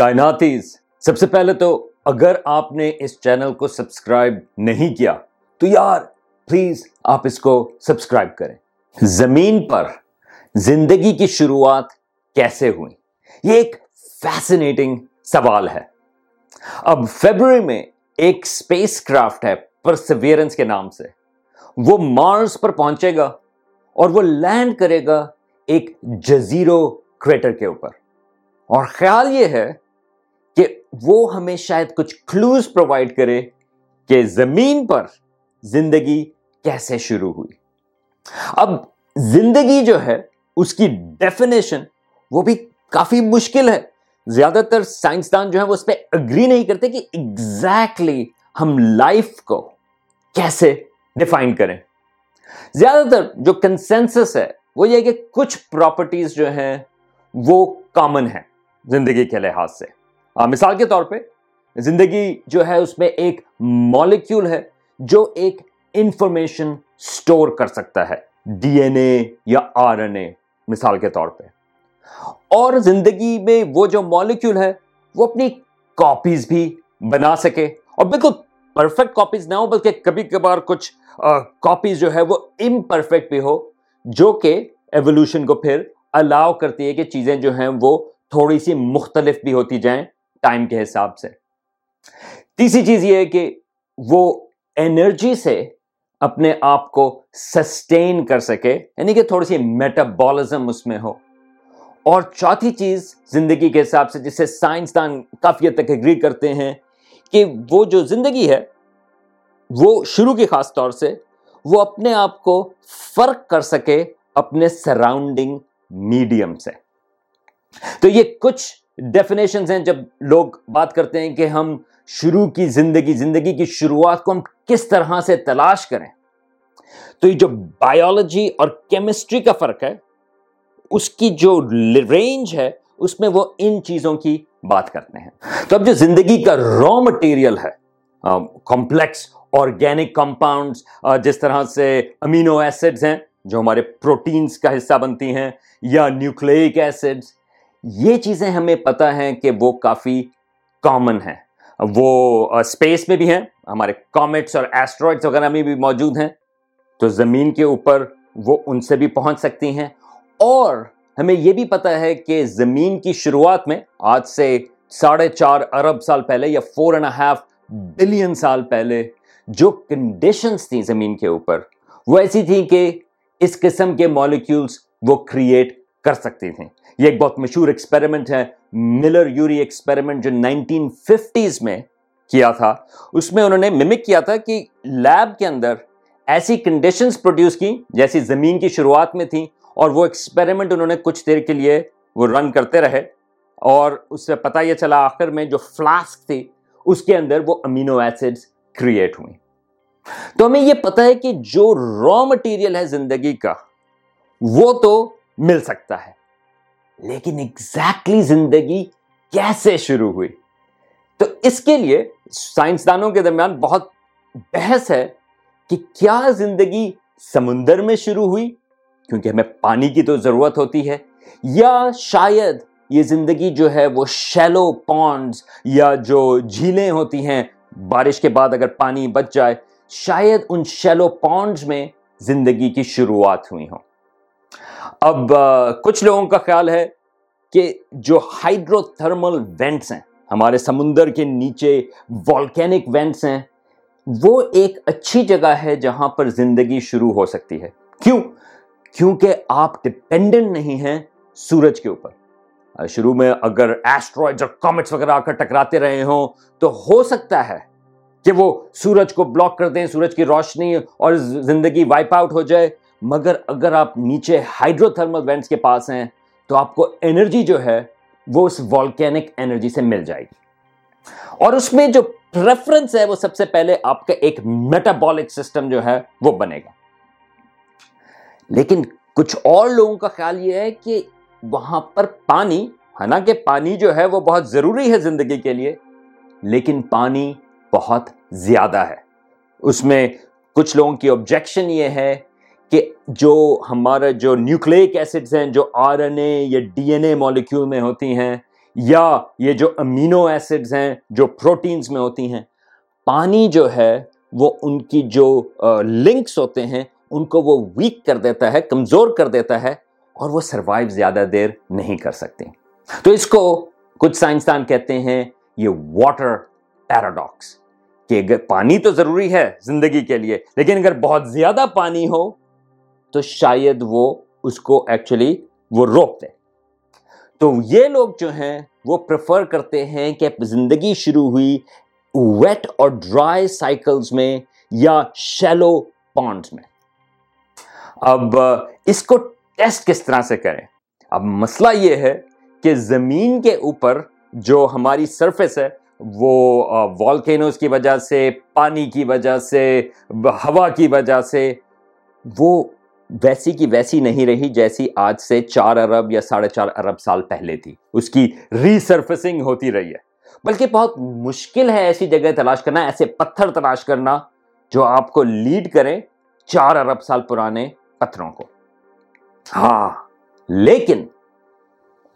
کائناتیز سب سے پہلے تو اگر آپ نے اس چینل کو سبسکرائب نہیں کیا، تو یار، پلیز آپ اس کو سبسکرائب کریں۔ زمین پر زندگی کی شروعات کیسے ہوئی؟ یہ ایک فیسنیٹنگ سوال ہے۔ اب فیبرری میں ایک اسپیس کرافٹ ہے پرسویرنس کے نام سے۔ وہ مارس پر پہنچے گا اور وہ لینڈ کرے گا ایک جزیرو کریٹر کے اوپر۔ اور خیال یہ ہے وہ ہمیں شاید کچھ کلوز پرووائڈ کرے کہ زمین پر زندگی کیسے شروع ہوئی۔ اب زندگی جو ہے، اس کی ڈیفینیشن وہ بھی کافی مشکل ہے۔ زیادہ تر سائنسدان جو ہے وہ اس پہ اگری نہیں کرتے کہ ایگزیکٹلی ہم لائف کو کیسے ڈیفائن کریں۔ زیادہ تر جو کنسنسس ہے، وہ یہ کہ کچھ پراپرٹیز جو ہیں وہ کامن ہیں زندگی کے لحاظ سے۔ مثال کے طور پہ زندگی جو ہے اس میں ایک مالیکیول ہے جو ایک انفارمیشن سٹور کر سکتا ہے ڈی این اے یا آر این اے مثال کے طور پہ۔ اور زندگی میں وہ جو مالیکیول ہے، وہ اپنی کاپیز بھی بنا سکے۔ اور بالکل پرفیکٹ کاپیز نہ ہو، بلکہ کبھی کبھار کچھ کاپیز جو ہے وہ امپرفیکٹ بھی ہو، جو کہ ایولیوشن کو پھر الاؤ کرتی ہے کہ چیزیں جو ہیں وہ تھوڑی سی مختلف بھی ہوتی جائیں۔ ٹائم کے حساب سے۔ تیسری چیز یہ ہے کہ وہ انرجی سے اپنے آپ کو سسٹین کر سکے یعنی کہ تھوڑی سی میٹابولزم اس میں ہو۔ اور چوتھی چیز زندگی کے حساب سے، جسے سائنسدان کافی حد تک اگری کرتے ہیں کہ وہ جو زندگی ہے، وہ شروع کی خاص طور سے وہ اپنے آپ کو فرق کر سکے اپنے سراؤنڈنگ میڈیم سے۔ تو یہ کچھ ڈیفینیشنز ہیں جب لوگ بات کرتے ہیں کہ ہم شروع کی زندگی زندگی کی شروعات کو ہم کس طرح سے تلاش کریں۔ تو یہ جو بایولوجی اور کیمسٹری کا فرق ہے، اس کی جو رینج ہے، اس میں وہ ان چیزوں کی بات کرتے ہیں۔ تو اب جو زندگی کا را مٹیریل ہے کمپلیکس آرگینک کمپاؤنڈس جس طرح سے امینو ایسڈز ہیں، جو ہمارے پروٹینز کا حصہ بنتی ہیں، یا نیوکلیک ایسڈز یہ چیزیں ہمیں پتہ ہیں کہ وہ کافی کامن ہیں۔ وہ اسپیس میں بھی ہیں، ہمارے کامٹس اور ایسٹرائڈس وغیرہ میں بھی موجود ہیں۔ تو زمین کے اوپر وہ ان سے بھی پہنچ سکتی ہیں۔ اور ہمیں یہ بھی پتہ ہے کہ زمین کی شروعات میں، آج سے ساڑھے چار ارب سال پہلے یا فور اینڈ ہاف بلین سال پہلے، جو کنڈیشنز تھیں زمین کے اوپر، وہ ایسی تھیں کہ اس قسم کے مالیکیولز وہ کریٹ کر سکتی تھیں۔ یہ ایک بہت مشہور ایکسپیریمنٹ ہے ملر یوری ایکسپیریمنٹ جو نائنٹین ففٹیز میں کیا تھا۔ اس میں انہوں نے ممک کیا تھا کہ لیب کے اندر ایسی کنڈیشنز پروڈیوس کی جیسی زمین کی شروعات میں تھیں اور وہ ایکسپیریمنٹ انہوں نے کچھ دیر کے لیے وہ رن کرتے رہے۔ اور اس سے پتہ یہ چلا آخر میں جو فلاسک تھی، اس کے اندر وہ امینو ایسڈز کریٹ ہوئی تو ہمیں یہ پتہ ہے کہ جو را مٹیریل ہے زندگی کا، وہ تو مل سکتا ہے۔ لیکن ایگزیکٹلی زندگی کیسے شروع ہوئی؟ تو اس کے لیے سائنسدانوں کے درمیان بہت بحث ہے کہ کیا زندگی سمندر میں شروع ہوئی؟ کیونکہ ہمیں پانی کی تو ضرورت ہوتی ہے، یا شاید یہ زندگی جو ہے وہ شیلو پونڈز یا جو جھیلیں ہوتی ہیں، بارش کے بعد اگر پانی بچ جائے، شاید ان شیلو پونڈز میں زندگی کی شروعات ہوئی ہوں۔ اب کچھ لوگوں کا خیال ہے کہ جو ہائیڈرو تھرمل وینٹس ہیں، ہمارے سمندر کے نیچے والکینک وینٹس ہیں، وہ ایک اچھی جگہ ہے جہاں پر زندگی شروع ہو سکتی ہے۔ کیوں؟ کیونکہ آپ ڈپینڈنٹ نہیں ہیں سورج کے اوپر۔ شروع میں اگر ایسٹرائڈ اور کامٹس وغیرہ آ کر ٹکراتے رہے ہوں تو ہو سکتا ہے کہ وہ سورج کو بلاک کر دیں، سورج کی روشنی اور زندگی وائپ آؤٹ ہو جائے۔ مگر اگر آپ نیچے ہائیڈرو تھرمل وینٹس کے پاس ہیں، تو آپ کو انرجی جو ہے، وہ اس والکینک انرجی سے مل جائے گی۔ اور اس میں جو پریفرنس ہے، وہ سب سے پہلے آپ کا ایک میٹابولک سسٹم جو ہے، وہ بنے گا۔ لیکن کچھ اور لوگوں کا خیال یہ ہے کہ وہاں پر پانی حالانکہ پانی جو ہے، وہ بہت ضروری ہے زندگی کے لیے، لیکن پانی بہت زیادہ ہے۔ اس میں کچھ لوگوں کی آبجیکشن یہ ہے کہ جو ہمارا جو نیوکلیک ایسڈز ہیں، جو آر این اے یا ڈی این اے مالیکیول میں ہوتی ہیں، یا یہ جو امینو ایسڈز ہیں، جو پروٹینز میں ہوتی ہیں، پانی جو ہے، وہ ان کی جو لنکس ہوتے ہیں، ان کو وہ ویک کر دیتا ہے، کمزور کر دیتا ہے، اور وہ سروائیو زیادہ دیر نہیں کر سکتے۔ تو اس کو کچھ سائنسدان کہتے ہیں، یہ واٹر پیراڈاکس، کہ اگر پانی تو ضروری ہے زندگی کے لیے، لیکن اگر بہت زیادہ پانی ہو تو شاید وہ اس کو ایکچولی وہ روک دے تو یہ لوگ جو ہیں وہ پریفر کرتے ہیں کہ زندگی شروع ہوئی ویٹ اور ڈرائی سائیکلز میں یا شیلو پانڈز میں۔ اب اس کو ٹیسٹ کس طرح سے کریں؟ اب مسئلہ یہ ہے کہ زمین کے اوپر جو ہماری سرفیس ہے وہ والکینوز کی وجہ سے، پانی کی وجہ سے، ہوا کی وجہ سے وہ ویسی کی ویسی نہیں رہی جیسی آج سے چار ارب یا ساڑھے چار ارب سال پہلے تھی۔ اس کی ریسرفسنگ ہوتی رہی ہے۔ بلکہ بہت مشکل ہے ایسی جگہ تلاش کرنا، ایسے پتھر تلاش کرنا جو آپ کو لیڈ کریں چار ارب سال پرانے پتھروں کو۔ ہاں لیکن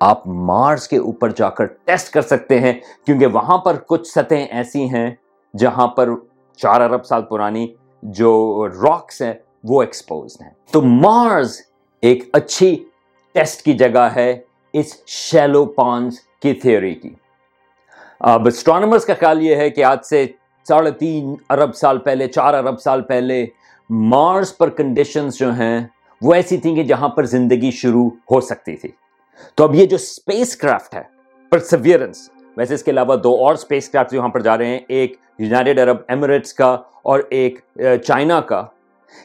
آپ مارس کے اوپر جا کر ٹیسٹ کر سکتے ہیں، کیونکہ وہاں پر کچھ سطح ایسی ہیں جہاں پر چار ارب سال پرانی جو راکس ہیں وہ ایکسپوز ہیں۔ تو مارس ایک اچھی ٹیسٹ کی جگہ ہے اس شیلو پانس کی تھیوری کی۔ اب اسٹرانومرز کا خیال یہ ہے کہ آج سے ساڑھے تین ارب سال پہلے، چار ارب سال پہلے مارس پر کنڈیشنز جو ہیں، وہ ایسی تھیں کہ جہاں پر زندگی شروع ہو سکتی تھی۔ تو اب یہ جو اسپیس کرافٹ ہے پرسویئرنس ویسے اس کے علاوہ دو اور اسپیس کرافٹ یہاں پر جا رہے ہیں، ایک یونائٹیڈ عرب ایمریٹس کا اور ایک چائنا کا۔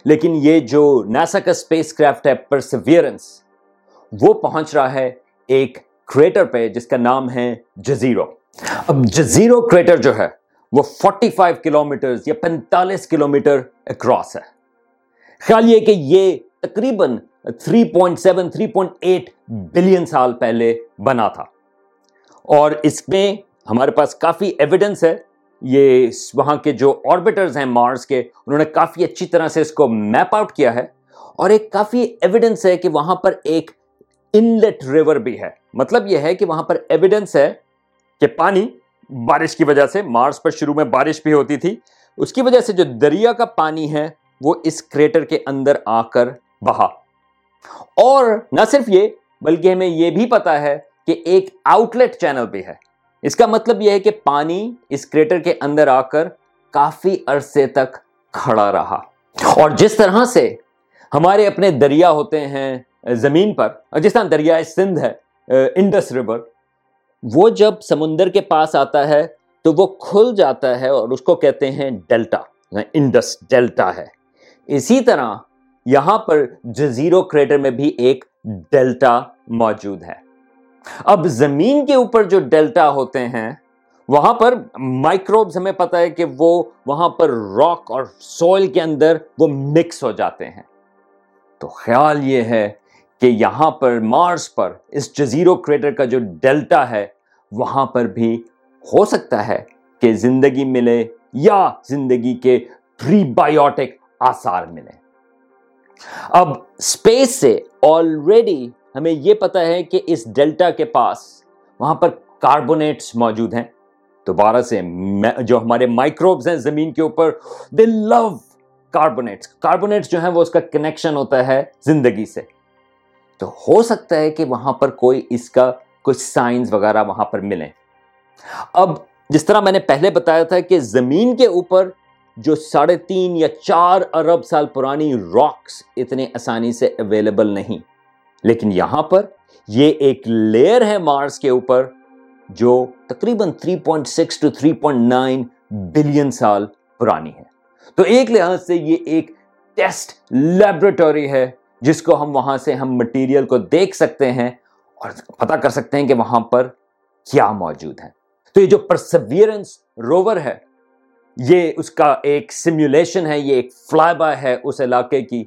لیکن یہ جو ناسا کا اسپیس کرافٹ ہے پرسویئرنس وہ پہنچ رہا ہے ایک کریٹر پہ جس کا نام ہے جزیرو۔ اب جزیرو کریٹر جو ہے، وہ 45 کلومیٹر یا 45 کلومیٹر اکراس ہے۔ خیال یہ کہ یہ تقریباً 3.7 3.8 بلین سال پہلے بنا تھا۔ اور اس میں ہمارے پاس کافی ایویڈنس ہے۔ یہ وہاں کے جو آربیٹرز ہیں مارس کے، انہوں نے کافی اچھی طرح سے اس کو میپ آؤٹ کیا ہے اور ایک کافی ایویڈنس ہے کہ وہاں پر ایک انلیٹ ریور بھی ہے۔ مطلب یہ ہے کہ وہاں پر ایویڈنس ہے کہ پانی بارش کی وجہ سے مارس پر شروع میں بارش بھی ہوتی تھی، اس کی وجہ سے جو دریا کا پانی ہے وہ اس کریٹر کے اندر آ کر بہا۔ اور نہ صرف یہ، بلکہ ہمیں یہ بھی پتا ہے کہ ایک آؤٹ لیٹ چینل بھی ہے۔ اس کا مطلب یہ ہے کہ پانی اس کریٹر کے اندر آ کر کافی عرصے تک کھڑا رہا۔ اور جس طرح سے ہمارے اپنے دریا ہوتے ہیں زمین پر، اور جس طرح دریائے سندھ ہے انڈس ریور، وہ جب سمندر کے پاس آتا ہے تو وہ کھل جاتا ہے اور اس کو کہتے ہیں ڈیلٹا یعنی انڈس ڈیلٹا ہے۔ اسی طرح یہاں پر جزیرو کریٹر میں بھی ایک ڈیلٹا موجود ہے۔ اب زمین کے اوپر جو ڈیلٹا ہوتے ہیں، وہاں پر مائکروبز ہمیں پتا ہے کہ وہ وہاں پر راک اور سوئل کے اندر وہ مکس ہو جاتے ہیں۔ تو خیال یہ ہے کہ یہاں پر مارس پر، اس جزیرو کریٹر کا جو ڈیلٹا ہے، وہاں پر بھی ہو سکتا ہے کہ زندگی ملے یا زندگی کے پری بایوٹک آثار ملے۔ اب اسپیس سے آلریڈی ہمیں یہ پتا ہے کہ اس ڈیلٹا کے پاس وہاں پر کاربونیٹس موجود ہیں۔ دوبارہ سے جو ہمارے مائکروبز ہیں زمین کے اوپر دے لو کاربونیٹس کاربونیٹس جو ہیں وہ اس کا کنیکشن ہوتا ہے زندگی سے۔ تو ہو سکتا ہے کہ وہاں پر کوئی اس کا کچھ سائنس وغیرہ وہاں پر ملیں۔ اب جس طرح میں نے پہلے بتایا تھا کہ زمین کے اوپر جو ساڑھے تین یا چار ارب سال پرانی راکس اتنے آسانی سے اویلیبل نہیں۔ لیکن یہاں پر یہ ایک لیئر ہے مارس کے اوپر جو تقریباً 3.6 ٹو 3.9 بلین سال پرانی ہے۔ تو ایک لحاظ سے یہ ایک ٹیسٹ لیبورٹری ہے جس کو ہم وہاں سے ہم مٹیریل کو دیکھ سکتے ہیں اور پتا کر سکتے ہیں کہ وہاں پر کیا موجود ہے۔ تو یہ جو پرسویرنس روور ہے، یہ اس کا ایک سمیولیشن ہے، یہ ایک فلائی بائی ہے اس علاقے کی۔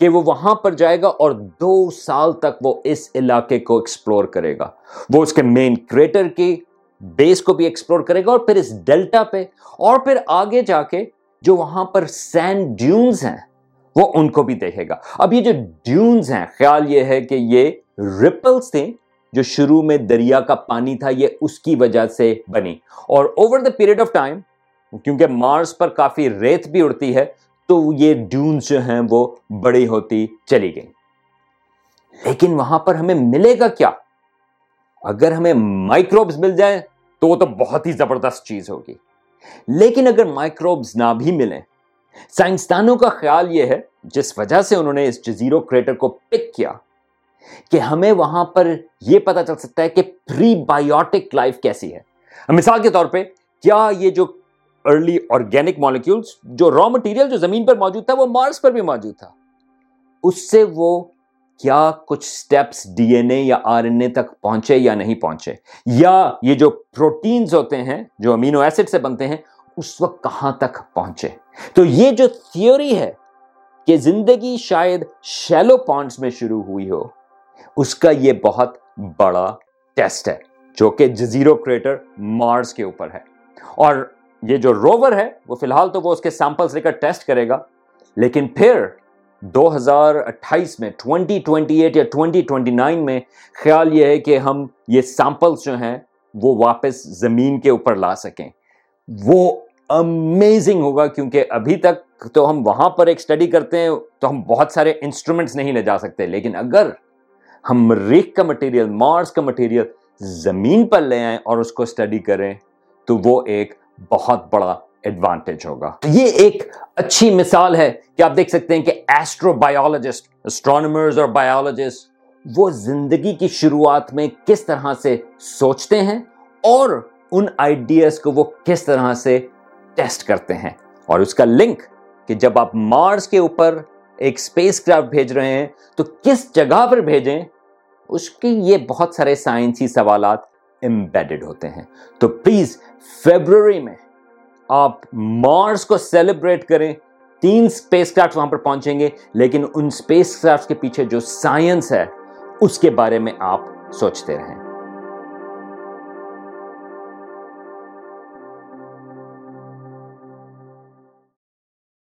کہ وہ وہاں پر جائے گا اور دو سال تک وہ اس علاقے کو ایکسپلور کرے گا۔ وہ اس کے مین کریٹر کی بیس کو بھی ایکسپلور کرے گا اور پھر اس ڈیلٹا پہ اور پھر آگے جا کے جو وہاں پر سینڈ ڈیونز ہیں، وہ ان کو بھی دیکھے گا۔ اب یہ جو ڈیونز ہیں، خیال یہ ہے کہ یہ ریپلز تھے جو شروع میں دریا کا پانی تھا، یہ اس کی وجہ سے بنی۔ اور over the period of time کیونکہ مارس پر کافی ریت بھی اڑتی ہے تو یہ ڈونز جو ہیں وہ بڑی ہوتی چلی گئی لیکن وہاں پر ہمیں ملے گا کیا؟ اگر ہمیں مائکروبز مل جائیں تو وہ تو بہت ہی زبردست چیز ہوگی۔ لیکن اگر مائکروبز نہ بھی ملیں، سائنسدانوں کا خیال یہ ہے، جس وجہ سے انہوں نے اس جزیرو کریٹر کو پک کیا، کہ ہمیں وہاں پر یہ پتا چل سکتا ہے کہ پری بایوٹک لائف کیسی ہے۔ مثال کے طور پہ، کیا یہ جو ارلی آرگینک مالیکولس جو را مٹیریل جو زمین پر موجود تھا، وہ مارس پر بھی موجود تھا۔ اس سے وہ کیا کچھ سٹیپس ڈی این اے یا آر این اے تک پہنچے یا نہیں پہنچے؟ یا یہ جو پروٹینز ہوتے ہیں، جو امینو ایسڈ سے بنتے ہیں، اس وقت کہاں تک پہنچے؟ تو یہ جو تھیوری ہے کہ زندگی شاید شیلو پونڈز میں شروع ہوئی ہو، اس کا یہ بہت بڑا ٹیسٹ ہے، جو کہ جزیرو کریٹر مارس کے اوپر ہے۔ اور یہ جو روور ہے، وہ فی الحال تو وہ اس کے سیمپلز لے کر ٹیسٹ کرے گا، لیکن پھر دو ہزار اٹھائیس میں ٹوینٹی ٹوینٹی ایٹ یا ٹوینٹی ٹوینٹی نائن میں خیال یہ ہے کہ ہم یہ سیمپلز جو ہیں وہ واپس زمین کے اوپر لا سکیں۔ وہ امیزنگ ہوگا کیونکہ ابھی تک تو ہم وہاں پر ایک اسٹڈی کرتے ہیں، تو ہم بہت سارے انسٹرومنٹس نہیں لے جا سکتے، لیکن اگر ہم مریخ کا مٹیریل مارس کا مٹیریل زمین پر لے آئیں اور اس کو اسٹڈی کریں، تو وہ ایک بہت بڑا ایڈوانٹیج ہوگا۔ یہ ایک اچھی مثال ہے کہ آپ دیکھ سکتے ہیں کہ ایسٹرو بایولوجسٹ اسٹرانومرز اور بایولوجسٹ وہ زندگی کی شروعات میں کس طرح سے سوچتے ہیں اور ان آئیڈیاز کو وہ کس طرح سے ٹیسٹ کرتے ہیں۔ اور اس کا لنک کہ جب آپ مارس کے اوپر ایک اسپیس کرافٹ بھیج رہے ہیں تو کس جگہ پر بھیجیں، اس کی یہ بہت سارے سائنسی سوالات امبیڈڈ ہوتے ہیں۔ تو پلیز فیبرری میں آپ مارس کو سیلیبریٹ کریں۔ تین اسپیس کرافٹ وہاں پر پہنچیں گے، لیکن ان اسپیس کرافٹ کے پیچھے جو سائنس ہے، اس کے بارے میں آپ سوچتے رہیں۔